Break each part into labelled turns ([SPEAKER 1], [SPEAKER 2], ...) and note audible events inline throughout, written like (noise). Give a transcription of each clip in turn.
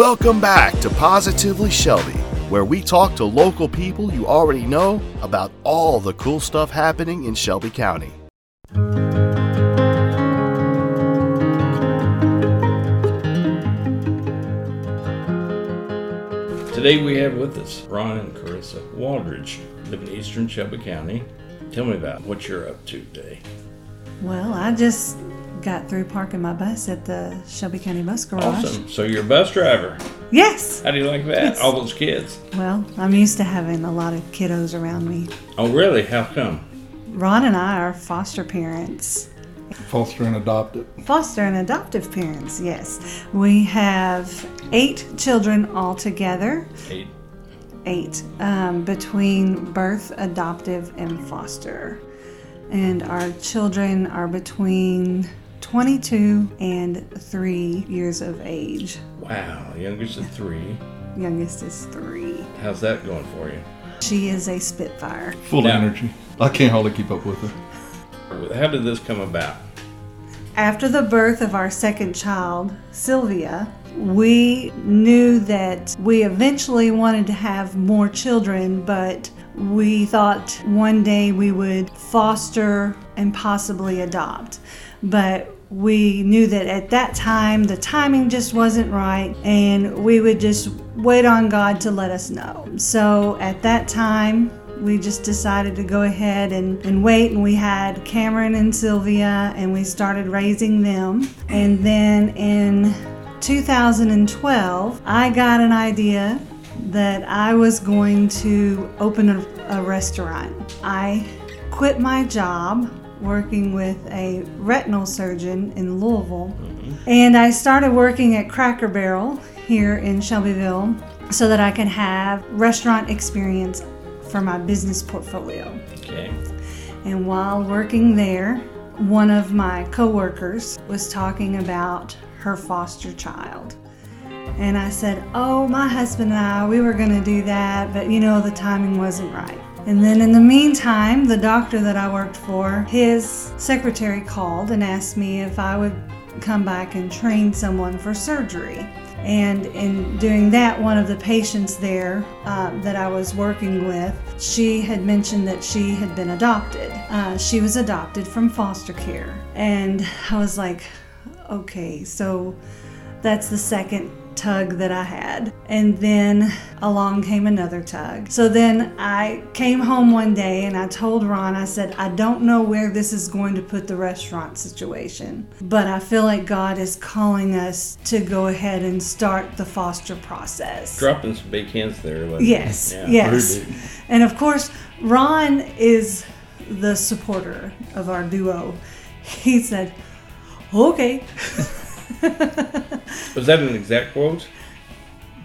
[SPEAKER 1] Welcome back to Positively Shelby, where we talk to local people you already know about all the cool stuff happening in Shelby County.
[SPEAKER 2] Today we have with us Ron and Carissa Waldridge, live in eastern Shelby County. Tell me about what you're up to today.
[SPEAKER 3] Well, I just got through parking my bus at the Shelby County Bus Garage.
[SPEAKER 2] Awesome. So you're a bus driver.
[SPEAKER 3] Yes.
[SPEAKER 2] How do you like that?
[SPEAKER 3] Yes.
[SPEAKER 2] All those kids.
[SPEAKER 3] Well, I'm used to having a lot of kiddos around me.
[SPEAKER 2] Oh, really? How come?
[SPEAKER 3] Ron and I are foster parents.
[SPEAKER 4] Foster and adoptive.
[SPEAKER 3] Foster and adoptive parents, yes. We have eight children altogether,
[SPEAKER 2] Eight.
[SPEAKER 3] eight, um, between birth, adoptive, and foster. And our children are between 22 and 3 years of age.
[SPEAKER 2] Wow. Youngest of three.
[SPEAKER 3] Youngest is 3.
[SPEAKER 2] How's that going for you?
[SPEAKER 3] She is a Spitfire.
[SPEAKER 4] Full
[SPEAKER 2] Now-
[SPEAKER 4] of energy. I can't hardly keep up with her.
[SPEAKER 2] How did this come about?
[SPEAKER 3] After the birth of our second child, Sylvia, we knew that we eventually wanted to have more children, but we thought one day we would foster and possibly adopt. But we knew that at that time the timing just wasn't right and we would just wait on God to let us know. So at that time, we just decided to go ahead and, and wait and we had cameron and sylvia and we started raising them and then in 2012 i got an idea that i was going to open a, a restaurant i quit my job working with a retinal surgeon in louisville mm-hmm. and i started working at cracker barrel here in shelbyville so that i could have restaurant experience for my business portfolio.
[SPEAKER 2] Okay.
[SPEAKER 3] And while working there, one of my coworkers was talking about her foster child. And I said, Oh, my husband and I, we were going to do that, but you know, the timing wasn't right. And then in the meantime, the doctor that I worked for, his secretary called and asked me if I would come back and train someone for surgery. And in doing that, one of the patients there uh, that I was working with, she had mentioned that she had been adopted. Uh, she was adopted from foster care. And I was like, okay, so that's the second tug that I had. And then along came another tug. So then I came home one day and I told Ron, I said, I don't know where this is going to put the restaurant situation, but I feel like God is calling us to go ahead and start the foster process.
[SPEAKER 2] Dropping some big hints there. wasn't you?
[SPEAKER 3] Yes,
[SPEAKER 2] Yeah.
[SPEAKER 3] yes. And of course, Ron is the supporter of our duo. He said, okay. (laughs) (laughs)
[SPEAKER 2] Was that an exact quote?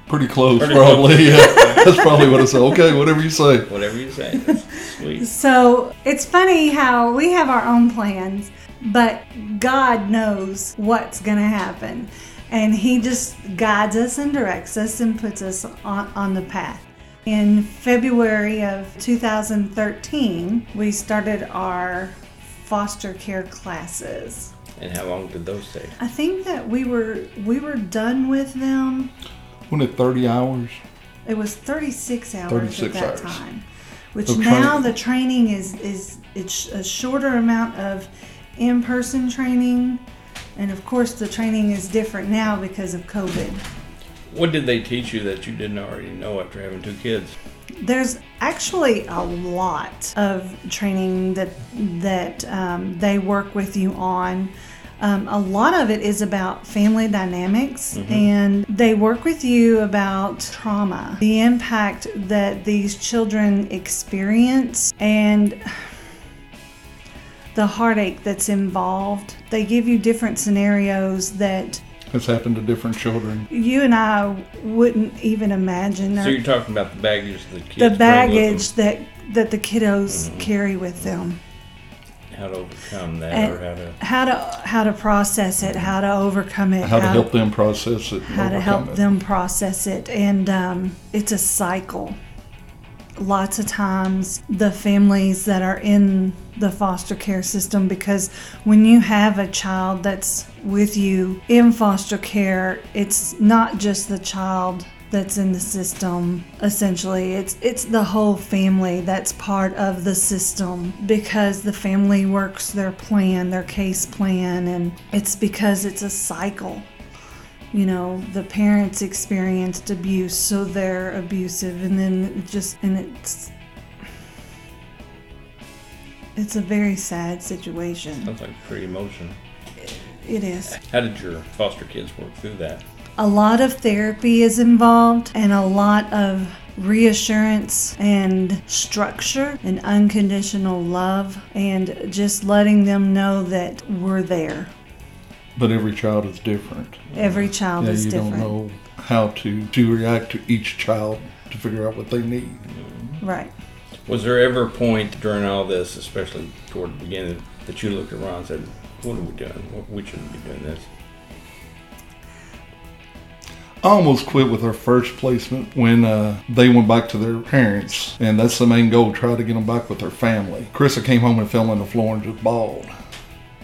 [SPEAKER 4] Pretty close,
[SPEAKER 2] Pretty
[SPEAKER 4] probably. Yeah. That's probably what I said. Okay, whatever you say.
[SPEAKER 2] Whatever you say. That's sweet.
[SPEAKER 3] So it's funny how we have our own plans, but God knows what's going to happen. And He just guides us and directs us and puts us on, on the path. In February of 2013, we started our foster care classes.
[SPEAKER 2] And how long did those take?
[SPEAKER 3] I think that we were we were done with them.
[SPEAKER 4] Wasn't it 30 hours?
[SPEAKER 3] It was 36 hours
[SPEAKER 4] 36
[SPEAKER 3] at that
[SPEAKER 4] hours.
[SPEAKER 3] time. Which
[SPEAKER 4] The
[SPEAKER 3] now
[SPEAKER 4] train-
[SPEAKER 3] the training is is it's a shorter amount of in-person training, and of course the training is different now because of COVID.
[SPEAKER 2] What did they teach you that you didn't already know after having two kids?
[SPEAKER 3] There's actually a lot of training that that um, they work with you on. Um, a lot of it is about family dynamics, and they work with you about trauma, the impact that these children experience, and the heartache that's involved. They give you different scenarios that
[SPEAKER 4] Has happened to different children.
[SPEAKER 3] you and I wouldn't even imagine.
[SPEAKER 2] That
[SPEAKER 3] So
[SPEAKER 2] you're talking about the baggage the kids
[SPEAKER 3] the
[SPEAKER 2] bring with
[SPEAKER 3] baggage that that the kiddos carry with them
[SPEAKER 2] them, how to overcome that
[SPEAKER 3] And-
[SPEAKER 2] or how to
[SPEAKER 3] how to how to process it how to overcome it
[SPEAKER 4] How to help them process it.
[SPEAKER 3] how to help
[SPEAKER 4] it.
[SPEAKER 3] them process it and um, it's a cycle lots of times the families that are in the foster care system because when you have a child that's with you in foster care, it's not just the child that's in the system essentially. It's it's the whole family that's part of the system because the family works their plan their case plan and it's because it's a cycle you know the parents experienced abuse so they're abusive and then just and it's it's a very sad situation
[SPEAKER 2] Sounds like pretty emotional.
[SPEAKER 3] it is
[SPEAKER 2] How did your foster kids work through that?
[SPEAKER 3] a lot of therapy is involved and a lot of reassurance and structure and unconditional love and just letting them know that we're there
[SPEAKER 4] But every child is different.
[SPEAKER 3] every child
[SPEAKER 4] yeah,
[SPEAKER 3] is
[SPEAKER 4] you
[SPEAKER 3] different
[SPEAKER 4] don't know how to, to react to each child to figure out what they need.
[SPEAKER 3] right
[SPEAKER 2] Was there ever a point during all this, especially toward the beginning, that you looked around and said, "What are we doing? We shouldn't be doing this."
[SPEAKER 4] I almost quit with our first placement when uh, they went back to their parents, and that's the main goal: try to get them back with their family. Carissa came home and fell on the floor and just bawled.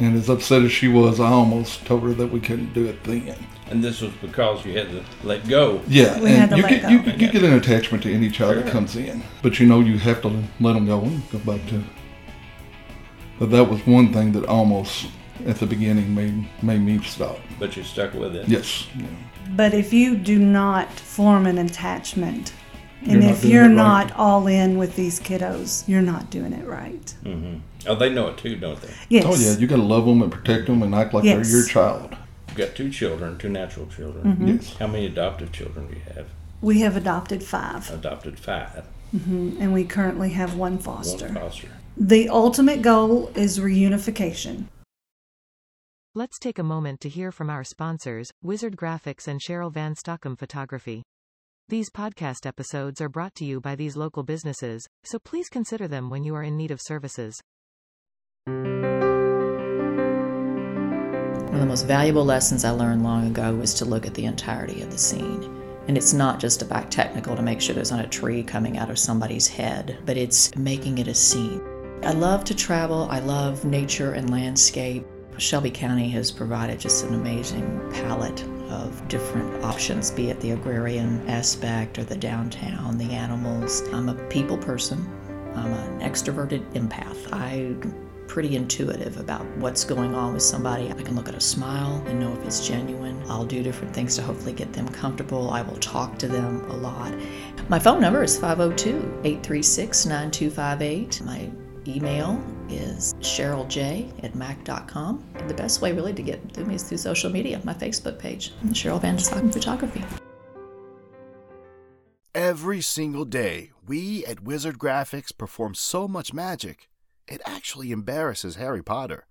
[SPEAKER 4] And as upset as she was, I almost told her that we couldn't do it then.
[SPEAKER 2] And this was because you had to let go.
[SPEAKER 4] Yeah,
[SPEAKER 3] We had
[SPEAKER 4] and
[SPEAKER 3] to
[SPEAKER 4] you
[SPEAKER 3] let
[SPEAKER 4] get
[SPEAKER 3] go.
[SPEAKER 4] you, you get an attachment to any child that comes in, but you know you have to let them go and go back to. But that was one thing that almost at the beginning made made me stop.
[SPEAKER 2] But you stuck with it.
[SPEAKER 4] Yes, yeah.
[SPEAKER 3] but if you do not form an attachment
[SPEAKER 4] You're
[SPEAKER 3] and
[SPEAKER 4] not
[SPEAKER 3] if
[SPEAKER 4] doing
[SPEAKER 3] you're
[SPEAKER 4] it right.
[SPEAKER 3] not all in with these kiddos you're not doing it right
[SPEAKER 2] Mm-hmm. Oh, they know it too, don't they?
[SPEAKER 3] yes
[SPEAKER 4] Oh yeah, you got to love them and protect them and act like
[SPEAKER 3] Yes.
[SPEAKER 4] they're your child.
[SPEAKER 2] You've got two children, two natural children.
[SPEAKER 3] Mm-hmm.
[SPEAKER 4] Yes.
[SPEAKER 2] How many adoptive children do you have?
[SPEAKER 3] we have adopted five
[SPEAKER 2] Adopted five. mm-hmm.
[SPEAKER 3] and we currently have one foster.
[SPEAKER 2] One
[SPEAKER 3] foster
[SPEAKER 2] foster.
[SPEAKER 3] The ultimate goal is reunification.
[SPEAKER 5] Let's take a moment to hear from our sponsors, Wizard Graphics and Cheryl Van Stockham Photography. These podcast episodes are brought to you by these local businesses, so please consider them when you are in need of services.
[SPEAKER 6] One of the most valuable lessons I learned long ago was to look at the entirety of the scene. And it's not just about technical to make sure there's not a tree coming out of somebody's head, but it's making it a scene. I love to travel, I love nature and landscape. Shelby County has provided just an amazing palette of different options, be it the agrarian aspect or the downtown, the animals. I'm a people person. I'm an extroverted empath. I'm pretty intuitive about what's going on with somebody. I can look at a smile and know if it's genuine. I'll do different things to hopefully get them comfortable. I will talk to them a lot. My phone number is 502 836 9258. My email is cheryljay at mac.com. The best way really to get to me is through social media, my Facebook page, Cheryl Van Stocken Photography.
[SPEAKER 1] Every single day, we at Wizard Graphics perform so much magic, it actually embarrasses Harry Potter.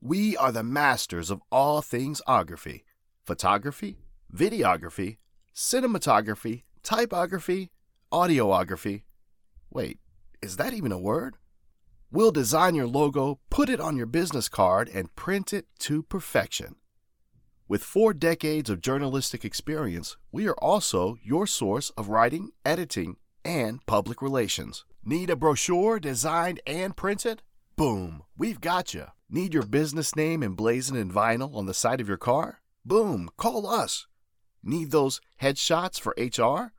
[SPEAKER 1] We are the masters of all things ography photography, videography, cinematography, typography, audiography. Wait, is that even a word? We'll design your logo, put it on your business card, and print it to perfection. With four decades of journalistic experience, we are also your source of writing, editing, and public relations. Need a brochure designed and printed? Boom, we've got you. Need your business name emblazoned in vinyl on the side of your car? Boom, call us. Need those headshots for HR?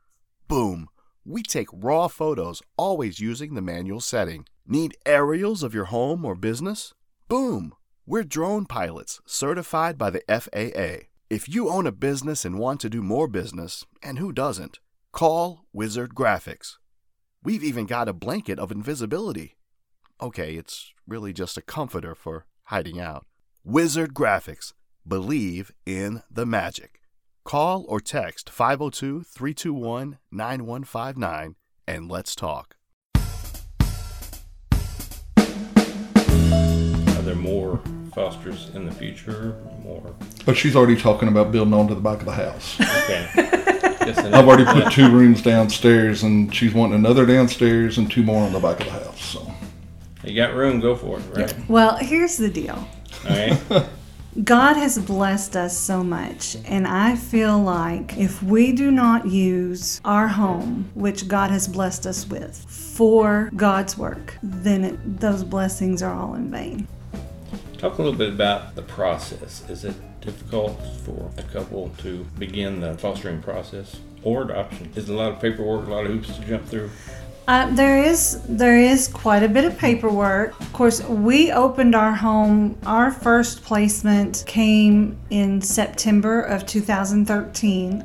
[SPEAKER 1] Boom, we take raw photos, always using the manual setting. Need aerials of your home or business? Boom! We're drone pilots certified by the FAA. If you own a business and want to do more business, and who doesn't, call Wizard Graphics. We've even got a blanket of invisibility. Okay, it's really just a comforter for hiding out. Wizard Graphics. Believe in the magic. Call or text 502 321 9159 and let's talk.
[SPEAKER 2] Are there more fosters in the future? More.
[SPEAKER 4] But she's already talking about building onto the back of the house.
[SPEAKER 2] Okay. (laughs) Guess I
[SPEAKER 4] I've already put two rooms downstairs, and she's wanting another downstairs and two more on the back of the house. So
[SPEAKER 2] You got room, go for it, right?
[SPEAKER 3] Well, here's the deal
[SPEAKER 2] All right. (laughs)
[SPEAKER 3] God has blessed us so much, and I feel like if we do not use our home, which God has blessed us with, for God's work, then it, those blessings are all in vain.
[SPEAKER 2] Talk a little bit about the process. Is it difficult for a couple to begin the fostering process or adoption? Is a lot of paperwork, a lot of hoops to jump through?
[SPEAKER 3] Uh, there is there is quite a bit of paperwork. Of course, we opened our home. Our first placement came in September of 2013.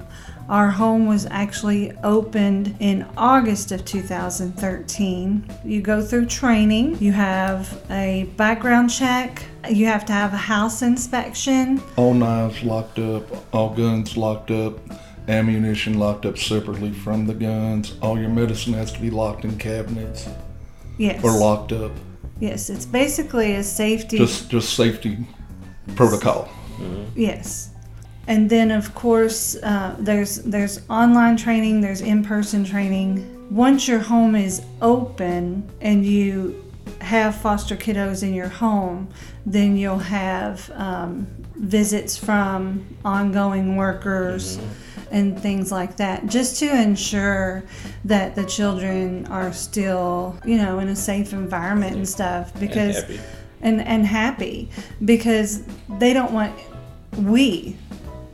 [SPEAKER 3] Our home was actually opened in August of 2013. You go through training. You have a background check. You have to have a house inspection.
[SPEAKER 4] All knives locked up, all guns locked up, ammunition locked up separately from the guns. All your medicine has to be locked in cabinets
[SPEAKER 3] Yes.
[SPEAKER 4] or locked up.
[SPEAKER 3] Yes, it's basically a safety.
[SPEAKER 4] Just just safety protocol.
[SPEAKER 3] Yes. And then of course uh, there's there's online training, there's in-person training. Once your home is open and you have foster kiddos in your home, then you'll have um, visits from ongoing workers and things like that, just to ensure that the children are still, you know, in a safe environment and stuff. Because
[SPEAKER 2] happy.
[SPEAKER 3] and and happy because they don't want we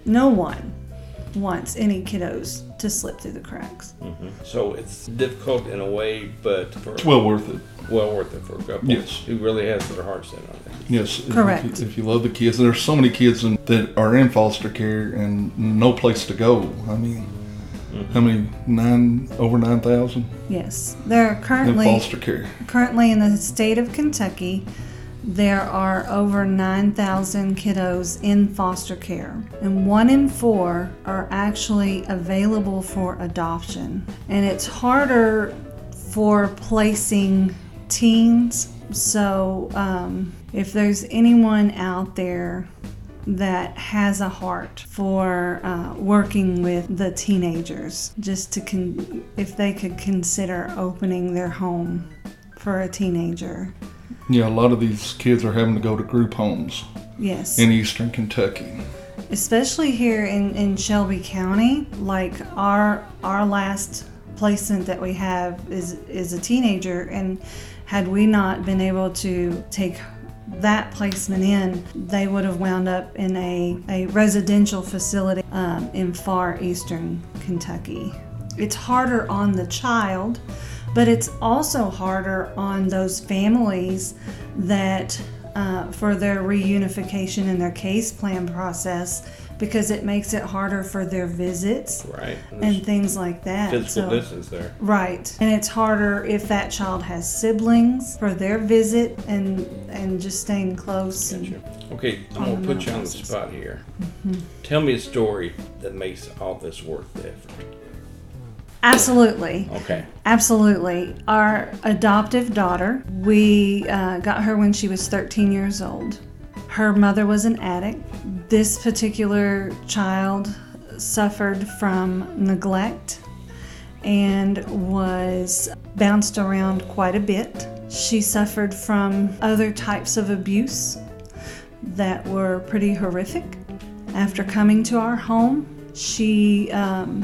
[SPEAKER 3] no one wants any kiddos to slip through the cracks mm-hmm.
[SPEAKER 2] So it's difficult in a way, but for
[SPEAKER 4] well worth it.
[SPEAKER 2] well worth it for a couple
[SPEAKER 4] Yes.
[SPEAKER 2] who really has their heart set on it.
[SPEAKER 4] Yes. if you-
[SPEAKER 3] Correct.
[SPEAKER 4] If you, love the kids, there's so many kids in, that are in foster care and no place to go. I mean, mm-hmm. how many? Nine over nine thousand
[SPEAKER 3] yes there are currently in
[SPEAKER 4] foster care.
[SPEAKER 3] currently in the state of kentucky there are over 9,000 kiddos in foster care, and one in four are actually available for adoption. And it's harder for placing teens. So, um, if there's anyone out there that has a heart for uh, working with the teenagers, just to con- if they could consider opening their home for a teenager.
[SPEAKER 4] Yeah, a lot of these kids are having to go to group homes
[SPEAKER 3] Yes.
[SPEAKER 4] in eastern Kentucky.
[SPEAKER 3] especially here in, in Shelby County, like our our last placement that we have is is a teenager, and had we not been able to take that placement in, they would have wound up in a, a residential facility um, in far eastern Kentucky. It's harder on the child, but it's also harder on those families that uh, for their reunification and their case plan process because it makes it harder for their visits
[SPEAKER 2] Right.
[SPEAKER 3] and things like that.
[SPEAKER 2] physical
[SPEAKER 3] So-
[SPEAKER 2] distance there.
[SPEAKER 3] Right. And it's harder if that child has siblings for their visit and and just staying close. And,
[SPEAKER 2] Okay, I'm gonna put you on the spot here. Tell me a story that makes all this worth the effort.
[SPEAKER 3] Absolutely.
[SPEAKER 2] Okay.
[SPEAKER 3] Absolutely. Our adoptive daughter, we uh, got her when she was 13 years old. Her mother was an addict. This particular child suffered from neglect and was bounced around quite a bit. She suffered from other types of abuse that were pretty horrific. After coming to our home, she um,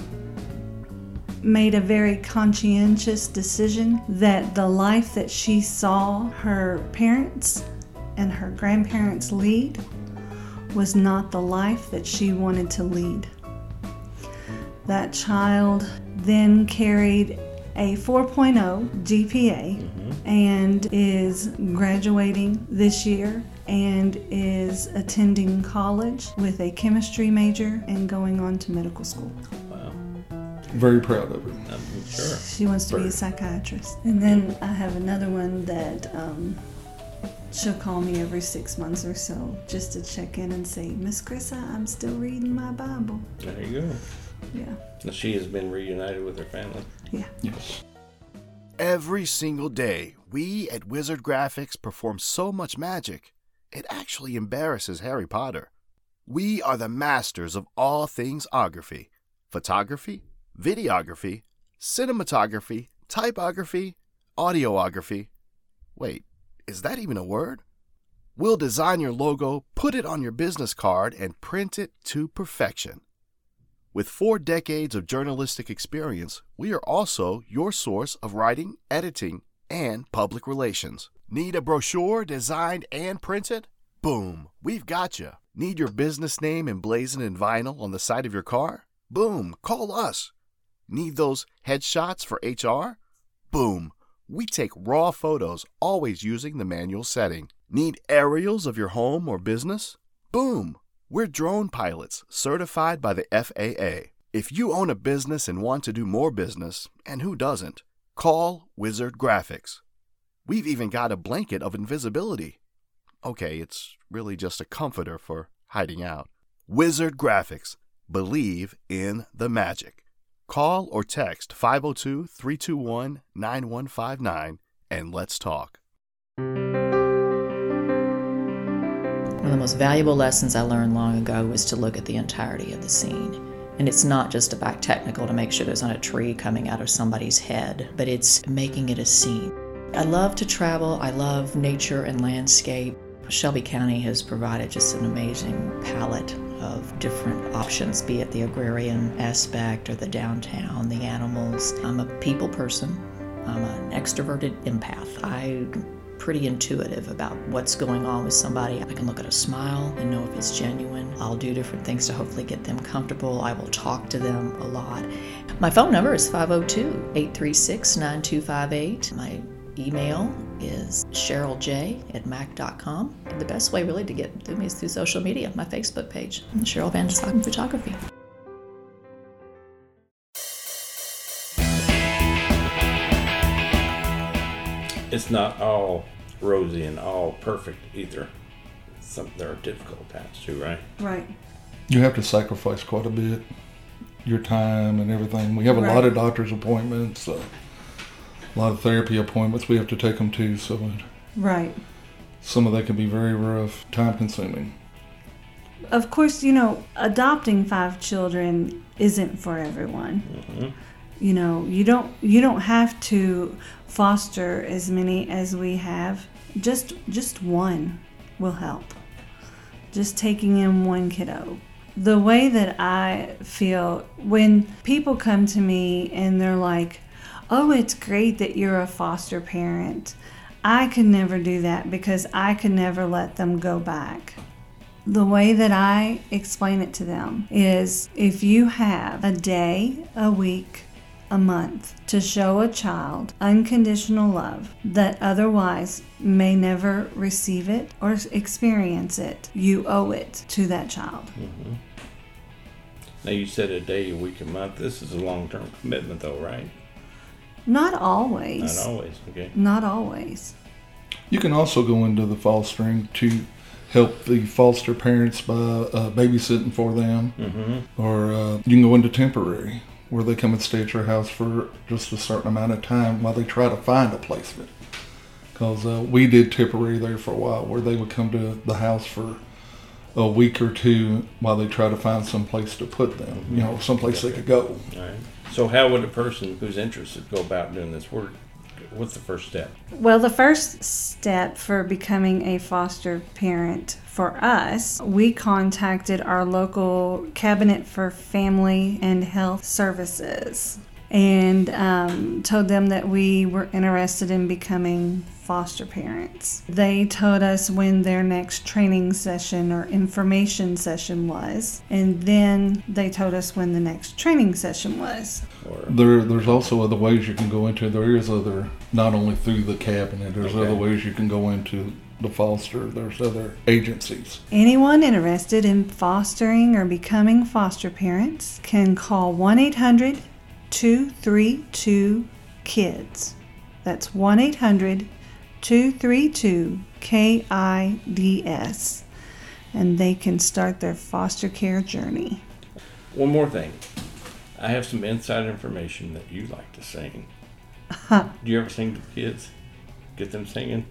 [SPEAKER 3] made a very conscientious decision that the life that she saw her parents and her grandparents lead was not the life that she wanted to lead. That child then carried a 4.0 GPA mm-hmm. and is graduating this year and is attending college with a chemistry major and going on to medical school.
[SPEAKER 2] Wow.
[SPEAKER 4] Very proud of her.
[SPEAKER 2] I'm sure.
[SPEAKER 3] She wants to be a psychiatrist. And then I have another one that um, she'll call me every six months or so just to check in and say, Miss Chrissa, I'm still reading my Bible.
[SPEAKER 2] There you go.
[SPEAKER 3] Yeah,
[SPEAKER 2] She has been reunited with her family.
[SPEAKER 3] yeah.
[SPEAKER 4] Yes.
[SPEAKER 1] Every single day, we at Wizard Graphics perform so much magic, it actually embarrasses Harry Potter. We are the masters of all things ography photography, videography, cinematography, typography, audiography. Wait, is that even a word? We'll design your logo, put it on your business card, and print it to perfection. With four decades of journalistic experience, we are also your source of writing, editing, and public relations. Need a brochure designed and printed? Boom, we've got you. Need your business name emblazoned in vinyl on the side of your car? Boom, call us. Need those headshots for HR? Boom, we take raw photos always using the manual setting. Need aerials of your home or business? Boom, we're drone pilots certified by the FAA. If you own a business and want to do more business, and who doesn't, call Wizard Graphics. We've even got a blanket of invisibility. Okay, it's really just a comforter for hiding out. Wizard Graphics. Believe in the magic. Call or text 502 321 9159 and let's talk.
[SPEAKER 6] One of the most valuable lessons I learned long ago was to look at the entirety of the scene. And it's not just about technical to make sure there's not a tree coming out of somebody's head, but it's making it a scene. I love to travel, I love nature and landscape. Shelby County has provided just an amazing palette of different options, be it the agrarian aspect or the downtown, the animals. I'm a people person. I'm an extroverted empath. I'm pretty intuitive about what's going on with somebody. I can look at a smile and know if it's genuine. I'll do different things to hopefully get them comfortable. I will talk to them a lot. My phone number is 502 836 9258. My email is cheryl.j at mac.com. The best way really to get to me is through social media, my Facebook page, Cheryl Van Stocken Photography.
[SPEAKER 2] It's not all rosy and all perfect either. Some there are difficult paths too, right?
[SPEAKER 3] Right.
[SPEAKER 4] You have to sacrifice quite a bit, your time and everything. We have a lot of doctor's appointments, uh, a lot of therapy appointments we have to take them to, so it-
[SPEAKER 3] Right.
[SPEAKER 4] some of that can be very rough, time consuming.
[SPEAKER 3] Of course, you know, adopting five children isn't for everyone. Mm-hmm. You know, you don't you don't have to foster as many as we have. Just just one will help. Just taking in one kiddo. The way that I feel when people come to me and they're like, "Oh, it's great that you're a foster parent." I could never do that because I could never let them go back. The way that I explain it to them is if you have a day, a week, a month to show a child unconditional love that otherwise may never receive it or experience it, you owe it to that child. Mm-hmm.
[SPEAKER 2] Now you said a day, a week, a month. This is a long-term commitment, though, right?
[SPEAKER 3] Not always.
[SPEAKER 2] Not always. Okay.
[SPEAKER 3] Not always.
[SPEAKER 4] You can also go into the fostering to help the foster parents by uh, babysitting for them,
[SPEAKER 2] Mm-hmm.
[SPEAKER 4] or uh, you can go into temporary, where they come and stay at your house for just a certain amount of time while they try to find a placement. Because uh, we did temporary there for a while, where they would come to the house for a week or two while they try to find some place to put them, you know, someplace they could go.
[SPEAKER 2] So how would a person who's interested go about doing this work? What's the first step?
[SPEAKER 3] Well, the first step for becoming a foster parent for us, we contacted our local Cabinet for Family and Health Services and um, told them that we were interested in becoming foster parents. They told us when their next training session or information session was, and then they told us when the next training session was.
[SPEAKER 4] There, there's also other ways you can go into. There is other, not only through the cabinet. There's
[SPEAKER 2] Okay.
[SPEAKER 4] other ways you can go into the foster. There's other agencies.
[SPEAKER 3] Anyone interested in fostering or becoming foster parents can call 1 800 232 KIDS. That's 1 800 232 KIDS. And they can start their foster care journey.
[SPEAKER 2] one more thing. I have some inside information that you like to sing.
[SPEAKER 3] Huh. (laughs)
[SPEAKER 2] Do you ever sing to kids? Get them singing?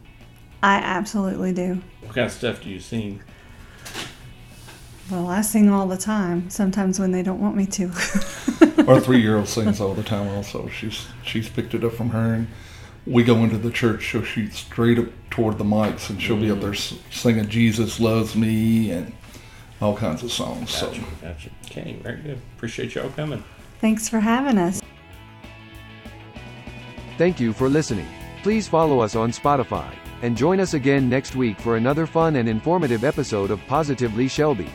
[SPEAKER 3] I absolutely do.
[SPEAKER 2] What kind of stuff do you sing?
[SPEAKER 3] Well, I sing all the time, sometimes when they don't want me to. (laughs)
[SPEAKER 4] Our three-year-old sings all the time. Also, she's she's picked it up from her, and we go into the church, so she's straight up toward the mics, and she'll be up there singing "Jesus Loves Me" and all kinds of songs. So.
[SPEAKER 2] Gotcha. Gotcha. Okay, very good. Appreciate y'all coming.
[SPEAKER 3] Thanks for having us.
[SPEAKER 7] Thank you for listening. Please follow us on Spotify, and join us again next week for another fun and informative episode of Positively Shelby.